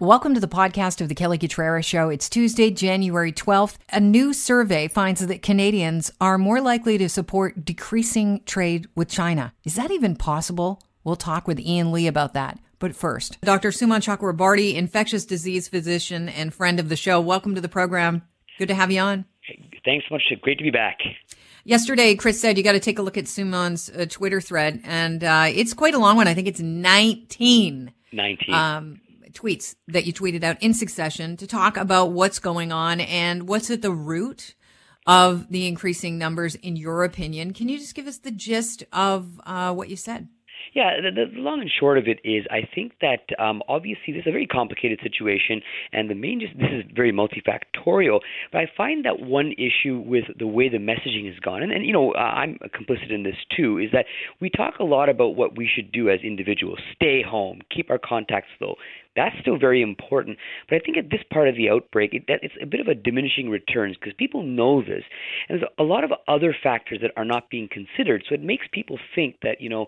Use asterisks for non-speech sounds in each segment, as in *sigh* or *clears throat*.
Welcome to the podcast of the Kelly Cutrara Show. It's Tuesday, January 12th. A new survey finds that Canadians are more likely to support decreasing trade with China. Is that even possible? We'll talk with Ian Lee about that. But first, Dr. Suman Chakrabarti, infectious disease physician and friend of the show. Welcome to the program. Good to have you on. Thanks so much. Great to be back. Yesterday, Chris said you got to take a look at Suman's uh, Twitter thread, and uh, it's quite a long one. I think it's 19. 19. Um, tweets that you tweeted out in succession to talk about what's going on and what's at the root of the increasing numbers, in your opinion. Can you just give us the gist of uh, what you said? Yeah, the, the, long and short of it is, I think that um, obviously this is a very complicated situation, and the main just this is very multifactorial. But I find that one issue with the way the messaging has gone, and, and you know uh, I'm complicit in this too, is that we talk a lot about what we should do as individuals: stay home, keep our contacts low. That's still very important, but I think at this part of the outbreak, it, that it's a bit of a diminishing returns because people know this, and there's a lot of other factors that are not being considered. So it makes people think that you know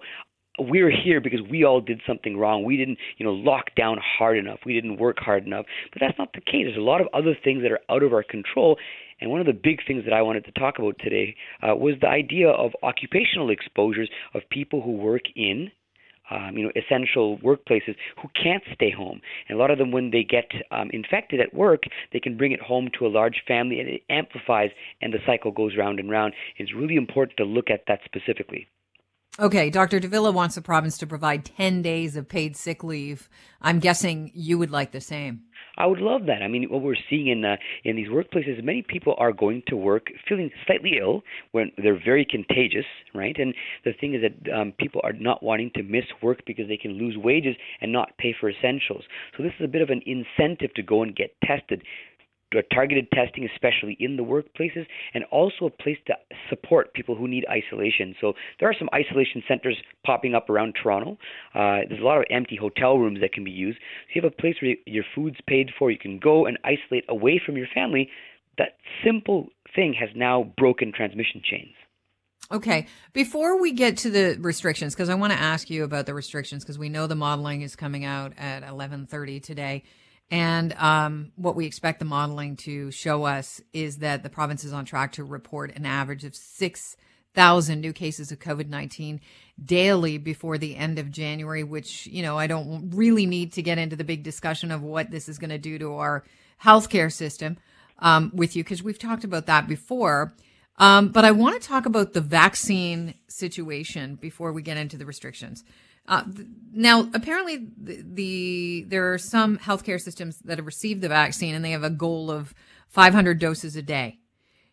we're here because we all did something wrong. We didn't, you know, lock down hard enough. We didn't work hard enough. But that's not the case. There's a lot of other things that are out of our control. And one of the big things that I wanted to talk about today uh, was the idea of occupational exposures of people who work in um, you know, essential workplaces who can't stay home. And a lot of them, when they get um, infected at work, they can bring it home to a large family, and it amplifies, and the cycle goes round and round. It's really important to look at that specifically. Okay, Dr. de Villa wants the province to provide 10 days of paid sick leave. I'm guessing you would like the same. I would love that. I mean, what we're seeing in uh, in these workplaces, many people are going to work feeling slightly ill when they're very contagious, right? And the thing is that um, people are not wanting to miss work because they can lose wages and not pay for essentials. So this is a bit of an incentive to go and get tested targeted testing, especially in the workplaces, and also a place to support people who need isolation. So there are some isolation centers popping up around Toronto. Uh, there's a lot of empty hotel rooms that can be used. So you have a place where your food's paid for. You can go and isolate away from your family. That simple thing has now broken transmission chains. Okay. Before we get to the restrictions, because I want to ask you about the restrictions, because we know the modeling is coming out at 11:30 today. And um, what we expect the modeling to show us is that the province is on track to report an average of 6,000 new cases of COVID 19 daily before the end of January, which, you know, I don't really need to get into the big discussion of what this is going to do to our healthcare system um, with you, because we've talked about that before. Um, but I want to talk about the vaccine situation before we get into the restrictions. Uh, now, apparently, the, the, there are some healthcare systems that have received the vaccine and they have a goal of 500 doses a day.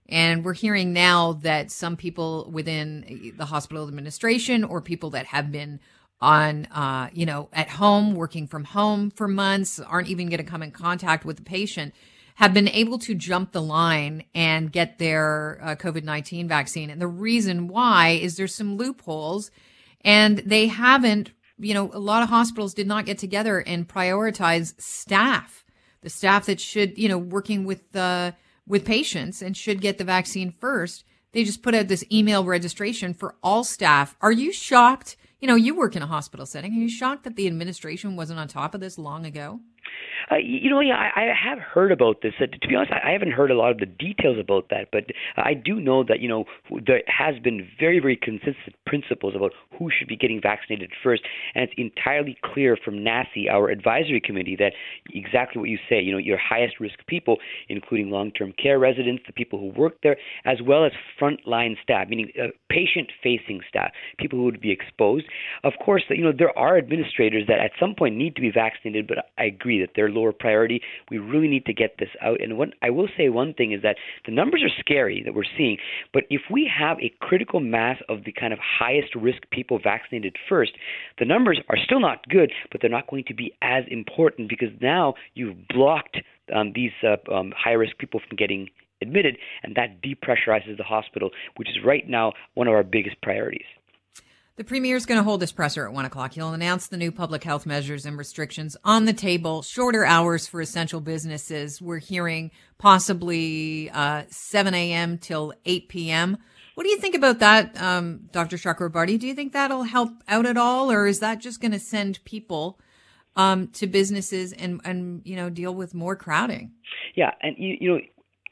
And we're hearing now that some people within the hospital administration or people that have been on, uh, you know, at home, working from home for months, aren't even going to come in contact with the patient, have been able to jump the line and get their uh, COVID 19 vaccine. And the reason why is there's some loopholes and they haven't, you know, a lot of hospitals did not get together and prioritize staff, the staff that should, you know, working with, uh, with patients and should get the vaccine first. They just put out this email registration for all staff. Are you shocked? You know, you work in a hospital setting. Are you shocked that the administration wasn't on top of this long ago? Uh, you know, yeah, I, I have heard about this. Uh, to be honest, I, I haven't heard a lot of the details about that, but I do know that you know there has been very, very consistent principles about who should be getting vaccinated first, and it's entirely clear from NACI, our advisory committee, that exactly what you say. You know, your highest risk people, including long-term care residents, the people who work there, as well as frontline staff, meaning uh, patient-facing staff, people who would be exposed. Of course, you know there are administrators that at some point need to be vaccinated, but I agree that they're lower priority. We really need to get this out. And what I will say one thing is that the numbers are scary that we're seeing, but if we have a critical mass of the kind of highest risk people vaccinated first, the numbers are still not good, but they're not going to be as important because now you've blocked um, these uh, um, high risk people from getting admitted, and that depressurizes the hospital, which is right now one of our biggest priorities. The premier is going to hold his presser at one o'clock. He'll announce the new public health measures and restrictions on the table, shorter hours for essential businesses. We're hearing possibly uh, 7 a.m. till 8 p.m. What do you think about that, um, Dr. Chakrabarti? Do you think that'll help out at all, or is that just going to send people um, to businesses and and you know deal with more crowding. Yeah, and you, you know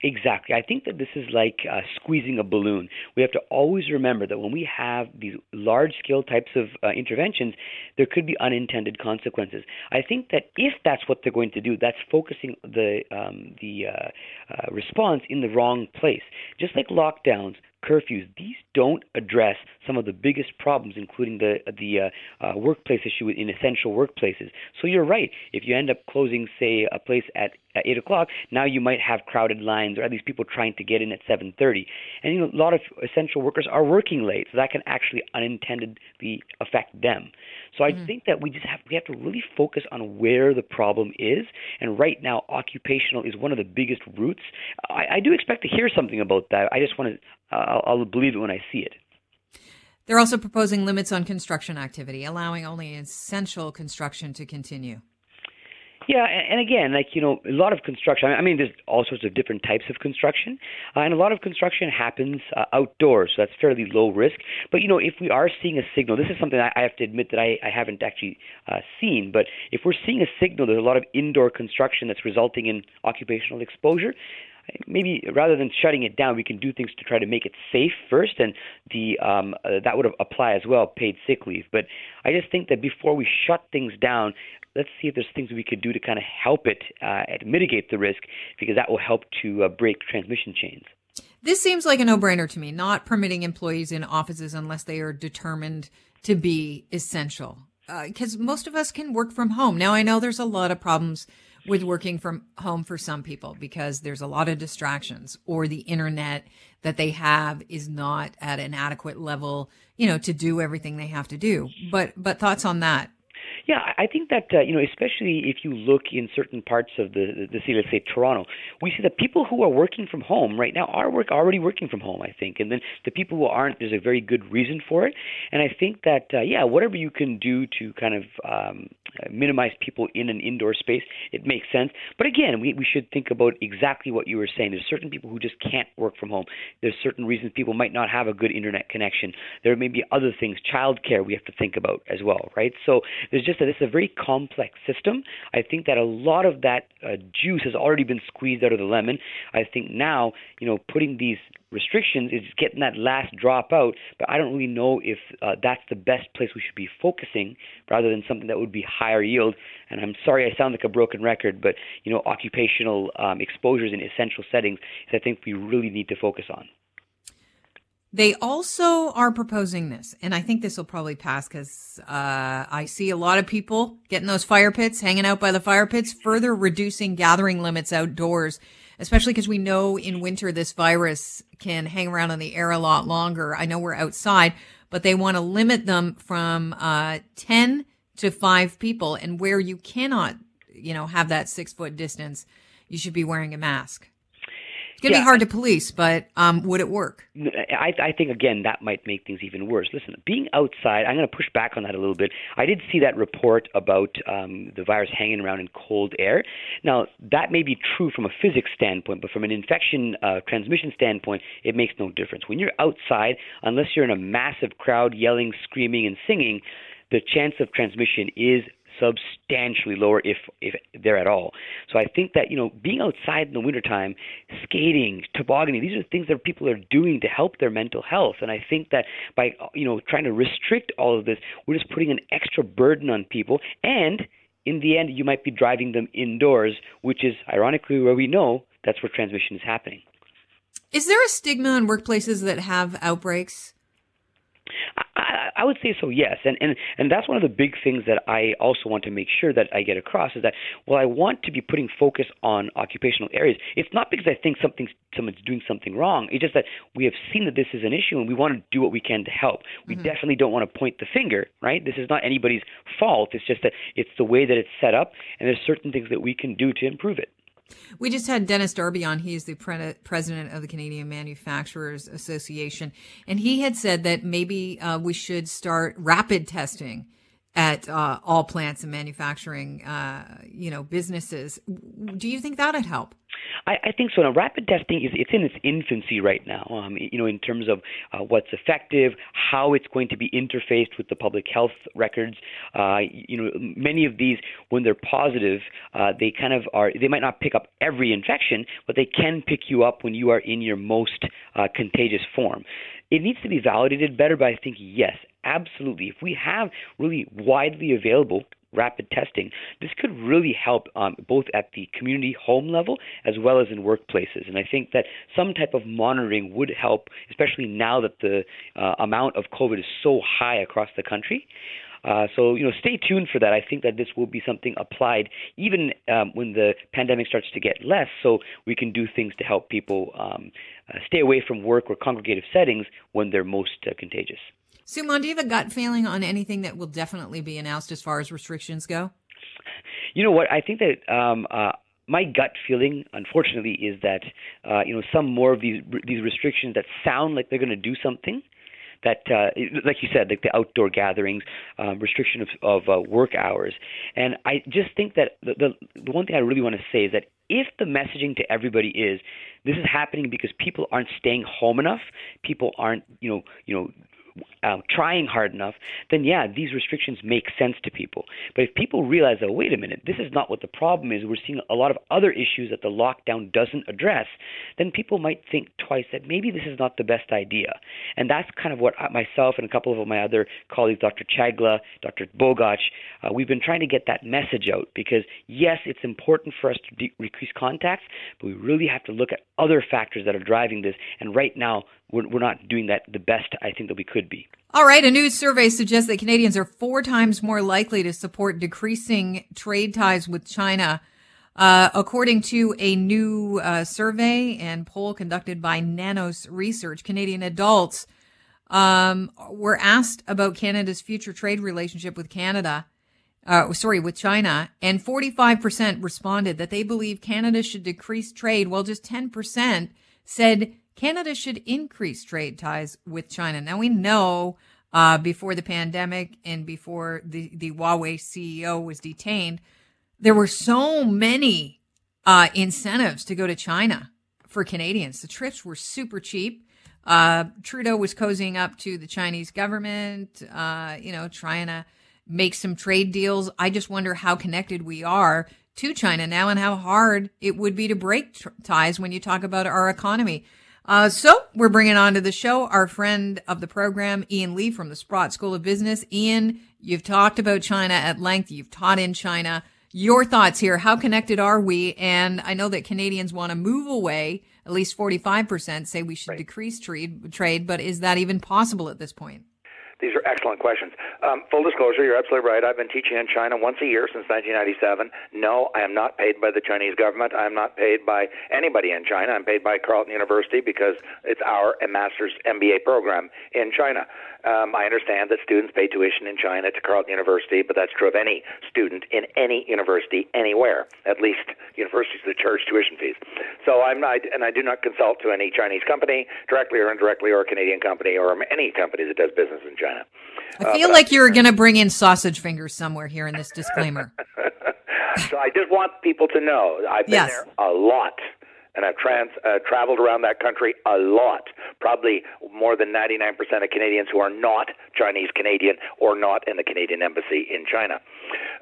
Exactly. I think that this is like uh, squeezing a balloon. We have to always remember that when we have these large scale types of uh, interventions, there could be unintended consequences. I think that if that's what they're going to do, that's focusing the um, the uh, uh response in the wrong place. Just like lockdowns, curfews, these don't address some of the biggest problems, including the the uh, uh, workplace issue in essential workplaces. So you're right. If you end up closing, say, a place at, at eight o'clock, now you might have crowded lines, or at least people trying to get in at seven thirty. And you know, a lot of essential workers are working late, so that can actually unintendedly affect them. So I mm-hmm. think that we just have we have to really focus on where the problem is. And right now, occupational is one of the biggest roots. I, I do expect to hear something about that. I just want to I'll, I'll believe it when I see it. They're also proposing limits on construction activity, allowing only essential construction to continue. Yeah, and again, like you know, a lot of construction. I mean, there's all sorts of different types of construction, uh, and a lot of construction happens uh, outdoors, so that's fairly low risk. But you know, if we are seeing a signal, this is something I, I have to admit that I, I haven't actually uh, seen. But if we're seeing a signal, there's a lot of indoor construction that's resulting in occupational exposure maybe rather than shutting it down, we can do things to try to make it safe first, and the um, uh, that would apply as well, paid sick leave. But I just think that before we shut things down, let's see if there's things we could do to kind of help it uh, and mitigate the risk, because that will help to uh, break transmission chains. This seems like a no-brainer to me. Not permitting employees in offices unless they are determined to be essential, because uh, most of us can work from home. Now I know there's a lot of problems with working from home for some people because there's a lot of distractions or the internet that they have is not at an adequate level, you know, to do everything they have to do. But but thoughts on that? Yeah, I think that uh, you know, especially if you look in certain parts of the the city, let's say Toronto, we see that people who are working from home right now are work already working from home. I think, and then the people who aren't, there's a very good reason for it. And I think that uh, yeah, whatever you can do to kind of um, minimize people in an indoor space, it makes sense. But again, we we should think about exactly what you were saying. There's certain people who just can't work from home. There's certain reasons people might not have a good internet connection. There may be other things, childcare, we have to think about as well, right? So there's just that it's a very complex system. I think that a lot of that uh, juice has already been squeezed out of the lemon. I think now, you know, putting these restrictions is getting that last drop out, but I don't really know if uh, that's the best place we should be focusing rather than something that would be higher yield. And I'm sorry I sound like a broken record, but you know, occupational um, exposures in essential settings is I think we really need to focus on. They also are proposing this, and I think this will probably pass because uh, I see a lot of people getting those fire pits, hanging out by the fire pits, further reducing gathering limits outdoors, especially because we know in winter this virus can hang around in the air a lot longer. I know we're outside, but they want to limit them from uh, 10 to 5 people, and where you cannot, you know, have that six foot distance, you should be wearing a mask. It's going to yeah, be hard to police, but um, would it work? I, I think, again, that might make things even worse. Listen, being outside, I'm going to push back on that a little bit. I did see that report about um, the virus hanging around in cold air. Now, that may be true from a physics standpoint, but from an infection uh, transmission standpoint, it makes no difference. When you're outside, unless you're in a massive crowd yelling, screaming, and singing, the chance of transmission is substantially lower if if there at all. So I think that you know being outside in the wintertime, skating, tobogganing, these are things that people are doing to help their mental health. And I think that by you know trying to restrict all of this, we're just putting an extra burden on people and in the end, you might be driving them indoors, which is ironically where we know that's where transmission is happening. Is there a stigma in workplaces that have outbreaks? I, I would say so, yes, and and and that's one of the big things that I also want to make sure that I get across is that well, I want to be putting focus on occupational areas. It's not because I think something someone's doing something wrong. It's just that we have seen that this is an issue and we want to do what we can to help. We mm-hmm. definitely don't want to point the finger, right? This is not anybody's fault. It's just that it's the way that it's set up, and there's certain things that we can do to improve it. We just had Dennis Darby on. He's the pre- president of the Canadian Manufacturers Association, and he had said that maybe uh, we should start rapid testing at uh, all plants and manufacturing, uh, you know, businesses. Do you think that'd help? I, I think so. Now, rapid testing is it's in its infancy right now. Um, you know, in terms of uh, what's effective, how it's going to be interfaced with the public health records. Uh, you know, many of these, when they're positive, uh, they kind of are. They might not pick up every infection, but they can pick you up when you are in your most uh, contagious form. It needs to be validated better, but I think yes, absolutely. If we have really widely available rapid testing, this could really help um, both at the community home level as well as in workplaces. And I think that some type of monitoring would help, especially now that the uh, amount of COVID is so high across the country. Uh, so you know, stay tuned for that. I think that this will be something applied even um, when the pandemic starts to get less, so we can do things to help people um, uh, stay away from work or congregative settings when they're most uh, contagious. Suman, do you have a gut feeling on anything that will definitely be announced as far as restrictions go? You know what? I think that um, uh, my gut feeling, unfortunately, is that uh, you know some more of these these restrictions that sound like they're going to do something. That, uh, like you said, like the outdoor gatherings, um, restriction of, of uh, work hours, and I just think that the, the the one thing I really want to say is that if the messaging to everybody is this is happening because people aren't staying home enough, people aren't you know you know um, trying hard enough, then yeah, these restrictions make sense to people. But if people realize that, wait a minute, this is not what the problem is, we're seeing a lot of other issues that the lockdown doesn't address, then people might think twice that maybe this is not the best idea. And that's kind of what I, myself and a couple of my other colleagues, Dr. Chagla, Dr. Bogoch, uh, we've been trying to get that message out because yes, it's important for us to de- decrease contacts, but we really have to look at other factors that are driving this. And right now, we're, we're not doing that the best I think that we could be. All right. A new survey suggests that Canadians are four times more likely to support decreasing trade ties with China. Uh, according to a new uh, survey and poll conducted by Nanos Research, Canadian adults um, were asked about Canada's future trade relationship with Canada. Uh, sorry, with China, and 45% responded that they believe Canada should decrease trade, while just 10% said Canada should increase trade ties with China. Now we know uh, before the pandemic and before the, the Huawei CEO was detained, there were so many uh, incentives to go to China for Canadians. The trips were super cheap. Uh, Trudeau was cozying up to the Chinese government, uh, you know, trying to make some trade deals. I just wonder how connected we are to China now and how hard it would be to break tr- ties when you talk about our economy. Uh, so we're bringing on to the show our friend of the program, Ian Lee from the Sprott School of Business. Ian, you've talked about China at length. You've taught in China. Your thoughts here. How connected are we? And I know that Canadians want to move away. At least 45% say we should right. decrease trade, trade, but is that even possible at this point? These are excellent questions. Um, full disclosure, you're absolutely right. I've been teaching in China once a year since 1997. No, I am not paid by the Chinese government. I am not paid by anybody in China. I'm paid by Carleton University because it's our master's MBA program in China. Um, I understand that students pay tuition in China to Carleton University, but that's true of any student in any university anywhere. At least universities that charge tuition fees. So I'm not, and I do not consult to any Chinese company, directly or indirectly, or a Canadian company, or any company that does business in China. I feel uh, like you're going to bring in sausage fingers somewhere here in this *laughs* disclaimer. so I just want people to know I've been yes. there a lot and I've trans, uh, traveled around that country a lot. Probably more than 99% of Canadians who are not Chinese Canadian or not in the Canadian embassy in China.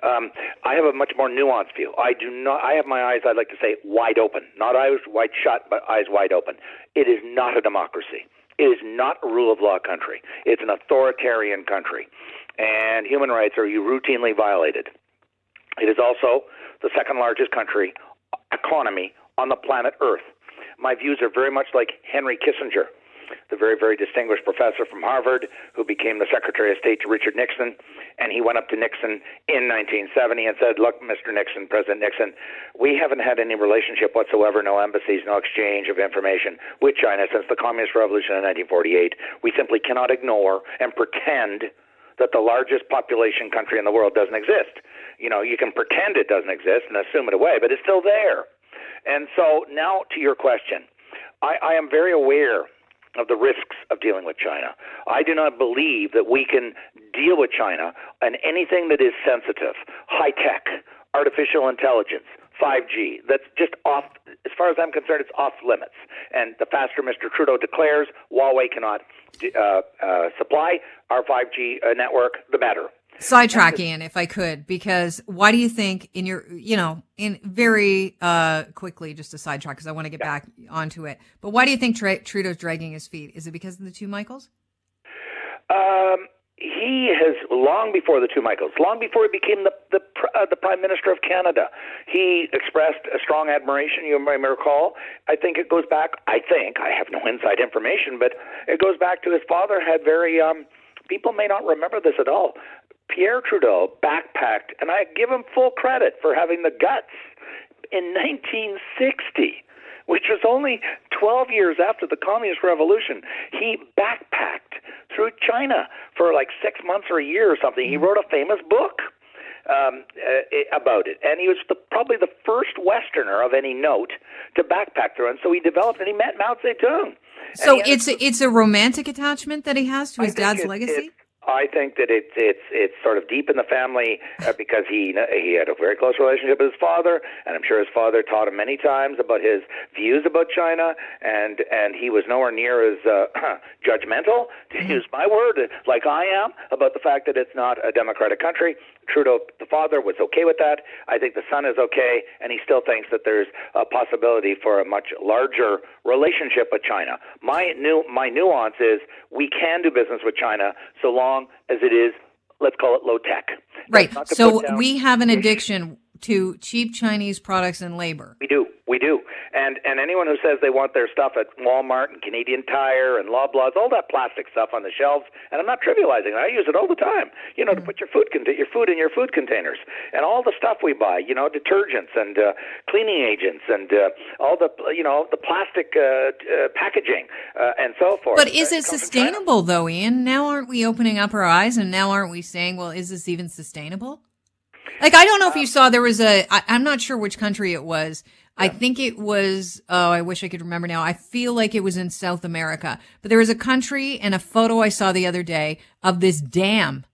Um, I have a much more nuanced view. I do not. I have my eyes. I'd like to say wide open, not eyes wide shut, but eyes wide open. It is not a democracy. It is not a rule of law country. It's an authoritarian country, and human rights are routinely violated. It is also the second largest country economy on the planet Earth. My views are very much like Henry Kissinger, the very, very distinguished professor from Harvard who became the Secretary of State to Richard Nixon. And he went up to Nixon in 1970 and said, Look, Mr. Nixon, President Nixon, we haven't had any relationship whatsoever, no embassies, no exchange of information with China since the Communist Revolution in 1948. We simply cannot ignore and pretend that the largest population country in the world doesn't exist. You know, you can pretend it doesn't exist and assume it away, but it's still there. And so now to your question. I, I am very aware of the risks of dealing with China. I do not believe that we can deal with China on anything that is sensitive, high tech, artificial intelligence, 5G, that's just off as far as I'm concerned, it's off limits. And the faster Mr. Trudeau declares Huawei cannot uh, uh, supply our 5G uh, network, the better. Sidetrack, Ian, if I could, because why do you think in your, you know, in very uh, quickly, just a sidetrack, because I want to get yeah. back onto it. But why do you think Trudeau's dragging his feet? Is it because of the two Michaels? Um, he has long before the two Michaels, long before he became the the, uh, the Prime Minister of Canada, he expressed a strong admiration. You may recall. I think it goes back. I think I have no inside information, but it goes back to his father had very. Um, people may not remember this at all. Pierre Trudeau backpacked, and I give him full credit for having the guts in 1960 which was only 12 years after the Communist Revolution. He backpacked through China for like six months or a year or something. He wrote a famous book um, uh, about it, and he was the, probably the first Westerner of any note to backpack through. And so he developed, and he met Mao Zedong. So it's a, it's a romantic attachment that he has to his dad's it, legacy. I think that it's it's it's sort of deep in the family uh, *laughs* because he he had a very close relationship with his father, and I'm sure his father taught him many times about his views about China, and and he was nowhere near as uh, *clears throat* judgmental, to mm-hmm. use my word, like I am about the fact that it's not a democratic country. Trudeau, the father, was okay with that. I think the son is okay, and he still thinks that there's a possibility for a much larger relationship with China. My new my nuance is we can do business with China so long as it is, let's call it low tech. Right. So we have an addiction to cheap Chinese products and labor. We do. We do. And and anyone who says they want their stuff at Walmart and Canadian Tire and Loblaws, all that plastic stuff on the shelves, and I'm not trivializing it. I use it all the time. You know, mm-hmm. to put your food con- your food in your food containers, and all the stuff we buy. You know, detergents and uh, cleaning agents and uh, all the you know the plastic uh, uh, packaging uh, and so forth. But is it sustainable though, Ian? Now aren't we opening up our eyes, and now aren't we saying, well, is this even sustainable? Like I don't know if you um, saw there was a I, I'm not sure which country it was I think it was, oh, I wish I could remember now. I feel like it was in South America, but there was a country and a photo I saw the other day of this dam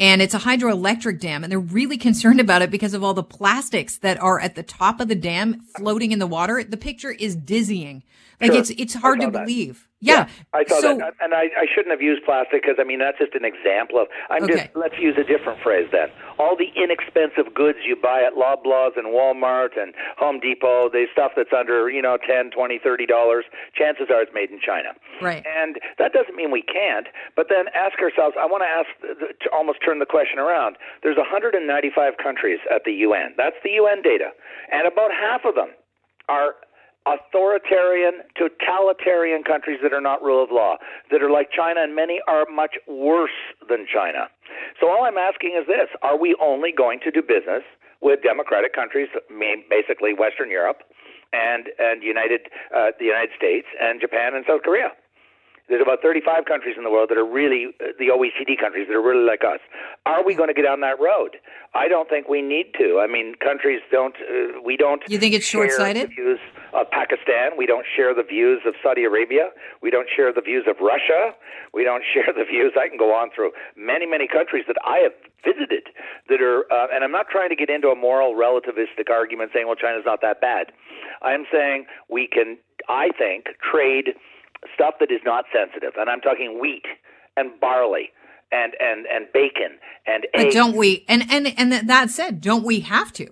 and it's a hydroelectric dam and they're really concerned about it because of all the plastics that are at the top of the dam floating in the water. The picture is dizzying. Like sure. it's, it's hard to believe. Yeah. yeah. I saw so, that, and I, I shouldn't have used plastic because I mean that's just an example of. I'm okay. just let's use a different phrase then. All the inexpensive goods you buy at Loblaws and Walmart and Home Depot, the stuff that's under you know ten, twenty, thirty dollars, chances are it's made in China. Right. And that doesn't mean we can't. But then ask ourselves. I want to ask to almost turn the question around. There's 195 countries at the UN. That's the UN data, and about half of them are authoritarian, totalitarian countries that are not rule of law, that are like China, and many are much worse than China. So all I'm asking is this are we only going to do business with democratic countries, basically Western Europe? And and United uh, the United States and Japan and South Korea. There's about 35 countries in the world that are really uh, the OECD countries that are really like us. Are we going to get down that road? I don't think we need to. I mean, countries don't. Uh, we don't. You think it's short-sighted? Views of Pakistan. We don't share the views of Saudi Arabia. We don't share the views of Russia. We don't *laughs* share the views. I can go on through many, many countries that I have visited that are. Uh, and I'm not trying to get into a moral relativistic argument saying, well, China's not that bad. I'm saying we can. I think trade stuff that is not sensitive, and I'm talking wheat and barley and and and bacon and but eggs. don't we? And and and that said, don't we have to?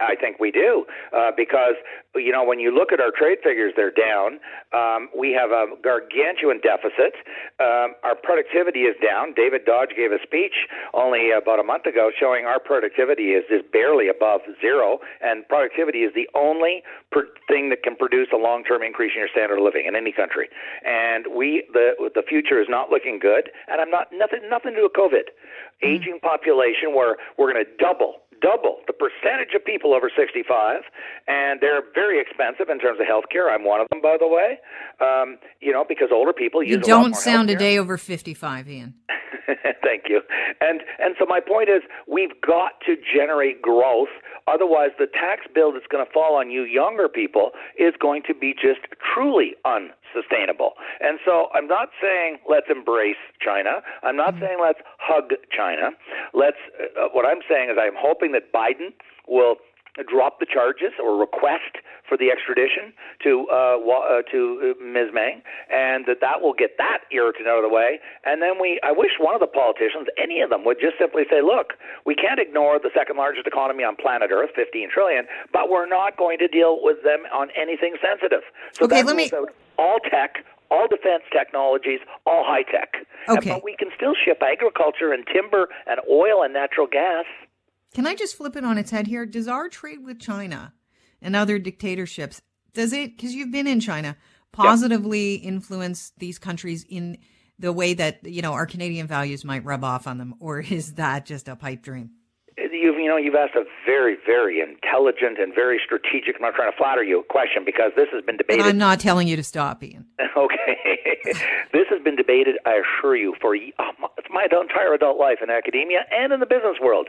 I think we do uh, because you know when you look at our trade figures, they're down. Um, we have a gargantuan deficit. Um, our productivity is down. David Dodge gave a speech only about a month ago showing our productivity is is barely above zero, and productivity is the only per- thing that can produce a long-term increase in your standard of living in any country. And we the the future is not looking good. And I'm not nothing nothing to do with COVID. Mm-hmm. Aging population where we're going to double double the percentage of people over 65, and they're very expensive in terms of health care. I'm one of them, by the way. Um, you know, because older people use. You don't sound healthcare. a day over 55, Ian. *laughs* *laughs* Thank you. And and so my point is, we've got to generate growth. Otherwise, the tax bill that's going to fall on you younger people is going to be just truly unsustainable. And so I'm not saying let's embrace China. I'm not mm-hmm. saying let's hug China. Let's. Uh, what I'm saying is I'm hoping that Biden will drop the charges or request for the extradition to uh, uh, to uh, Ms. Meng, and that that will get that irritant out of the way. And then we, I wish one of the politicians, any of them, would just simply say, "Look, we can't ignore the second largest economy on planet Earth, 15 trillion, but we're not going to deal with them on anything sensitive." So okay, let me. All tech, all defense technologies, all high tech. Okay. But we can still ship agriculture and timber and oil and natural gas. Can I just flip it on its head here? Does our trade with China and other dictatorships, does it, because you've been in China, positively yep. influence these countries in the way that, you know, our Canadian values might rub off on them? Or is that just a pipe dream? You've, you know, you've asked a very, very intelligent and very strategic. I'm not trying to flatter you. Question because this has been debated. I'm not telling you to stop, Ian. *laughs* okay, this has been debated. I assure you for uh, my entire adult life in academia and in the business world.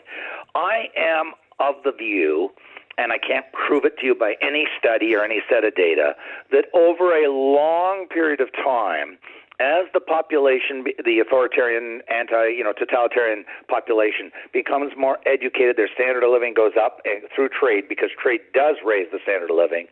I am of the view and I can't prove it to you by any study or any set of data, that over a long period of time, as the population, the authoritarian, anti, you know, totalitarian population becomes more educated, their standard of living goes up through trade because trade does raise the standard of living.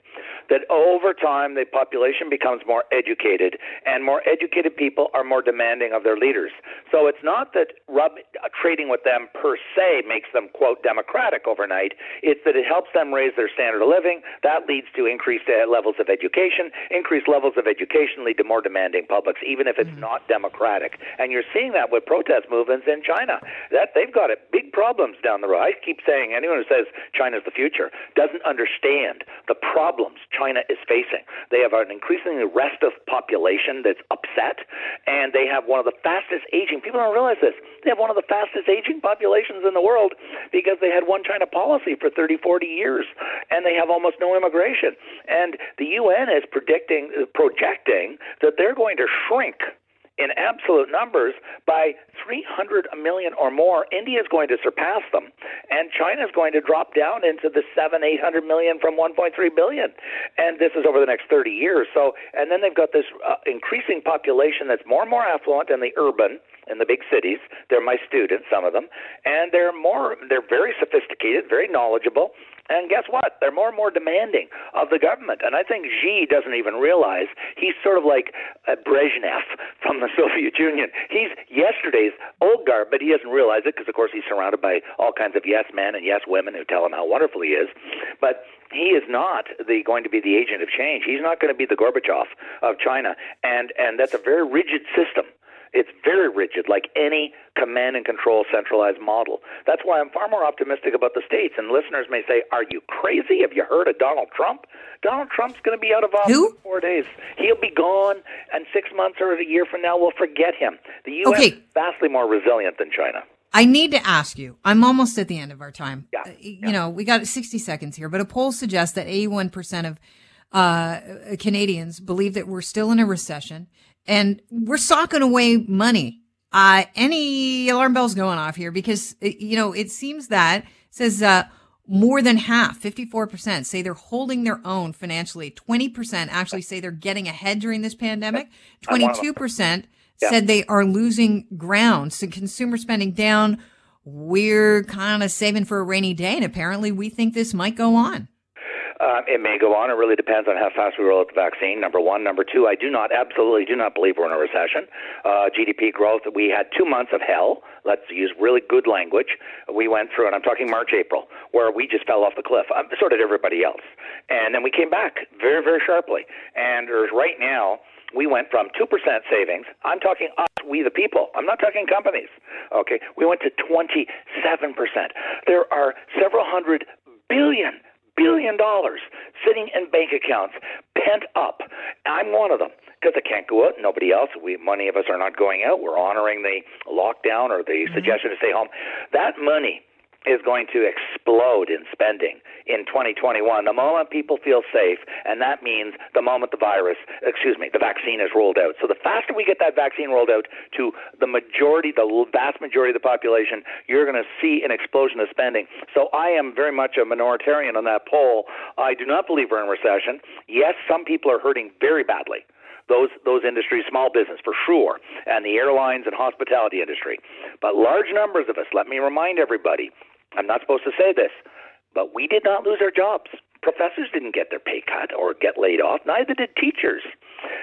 That over time the population becomes more educated, and more educated people are more demanding of their leaders. So it's not that rub, trading with them per se makes them quote democratic overnight. It's that it helps them raise their standard of living. That leads to increased uh, levels of education. Increased levels of education lead to more demanding publics. Even even if it's mm-hmm. not democratic. And you're seeing that with protest movements in China. That they've got it, big problems down the road. I keep saying anyone who says China's the future doesn't understand the problems China is facing. They have an increasingly restive population that's upset, and they have one of the fastest aging. People don't realize this. They have one of the fastest aging populations in the world because they had one China policy for 30, 40 years, and they have almost no immigration. And the UN is predicting, projecting that they're going to shrink in absolute numbers by 300 million or more. India is going to surpass them, and China is going to drop down into the seven, 800 million from 1.3 billion. And this is over the next 30 years. So, and then they've got this uh, increasing population that's more and more affluent in the urban in the big cities. They're my students, some of them, and they're more they're very sophisticated, very knowledgeable, and guess what? They're more and more demanding of the government. And I think Xi doesn't even realize he's sort of like Brezhnev from the *laughs* Soviet Union. He's yesterday's old guard, but he doesn't realize it because, of course, he's surrounded by all kinds of yes men and yes women who tell him how wonderful he is. But he is not the going to be the agent of change. He's not going to be the Gorbachev of China, and and that's a very rigid system. It's very rigid, like any command and control centralized model. That's why I'm far more optimistic about the states. And listeners may say, "Are you crazy? Have you heard of Donald Trump? Donald Trump's going to be out of office Who? in four days. He'll be gone, and six months or a year from now, we'll forget him." The U.S. Okay. is vastly more resilient than China. I need to ask you. I'm almost at the end of our time. Yeah, uh, you yeah. know, we got 60 seconds here, but a poll suggests that 81% of uh, Canadians believe that we're still in a recession and we're socking away money. Uh, any alarm bells going off here because, you know, it seems that says, uh, more than half, 54% say they're holding their own financially. 20% actually say they're getting ahead during this pandemic. 22% said they are losing ground. So consumer spending down. We're kind of saving for a rainy day. And apparently we think this might go on. Um, it may go on. It really depends on how fast we roll out the vaccine. Number one. Number two, I do not, absolutely do not believe we're in a recession. Uh, GDP growth, we had two months of hell. Let's use really good language. We went through, and I'm talking March, April, where we just fell off the cliff. Um, so did everybody else. And then we came back very, very sharply. And right now, we went from 2% savings. I'm talking us, we the people. I'm not talking companies. Okay. We went to 27%. There are several hundred billion billion dollars sitting in bank accounts, pent up. I'm one of them because I can't go out. Nobody else. We, many of us are not going out. We're honoring the lockdown or the mm-hmm. suggestion to stay home. That money is going to explode in spending in 2021 the moment people feel safe and that means the moment the virus excuse me the vaccine is rolled out. So the faster we get that vaccine rolled out to the majority the vast majority of the population you're going to see an explosion of spending. So i am very much a minoritarian on that poll. I do not believe we're in recession. Yes some people are hurting very badly. Those those industries, small business for sure, and the airlines and hospitality industry. But large numbers of us, let me remind everybody, I'm not supposed to say this, but we did not lose our jobs. Professors didn't get their pay cut or get laid off. Neither did teachers.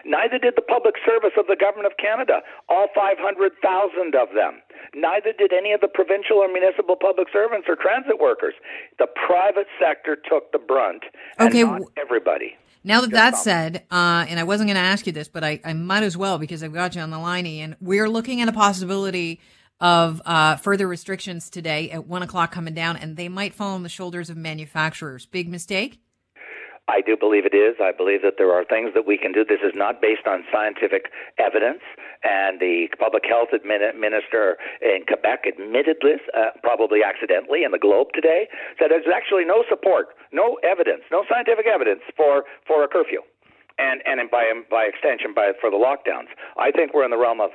Neither did the public service of the government of Canada, all 500,000 of them. Neither did any of the provincial or municipal public servants or transit workers. The private sector took the brunt, and okay. everybody. Now that that's said, uh, and I wasn't going to ask you this, but I, I might as well because I've got you on the line, and we're looking at a possibility of uh, further restrictions today at one o'clock coming down, and they might fall on the shoulders of manufacturers. Big mistake? I do believe it is. I believe that there are things that we can do. This is not based on scientific evidence. And the public health minister in Quebec admitted this, uh, probably accidentally, in the Globe today, said there's actually no support, no evidence, no scientific evidence for, for a curfew. And, and by, by extension, by, for the lockdowns. I think we're in the realm of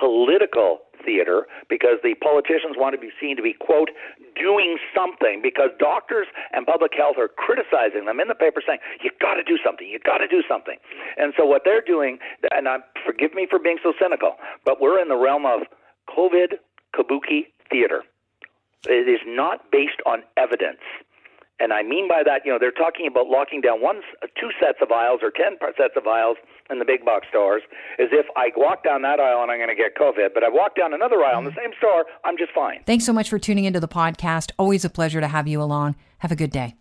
political theater because the politicians want to be seen to be, quote, doing something because doctors and public health are criticizing them in the paper saying, you've got to do something, you've got to do something. And so what they're doing, and I, forgive me for being so cynical, but we're in the realm of COVID kabuki theater. It is not based on evidence. And I mean by that, you know, they're talking about locking down one, two sets of aisles or ten sets of aisles in the big box stores, as if I walk down that aisle and I'm going to get COVID, but I walk down another aisle in the same store, I'm just fine. Thanks so much for tuning into the podcast. Always a pleasure to have you along. Have a good day.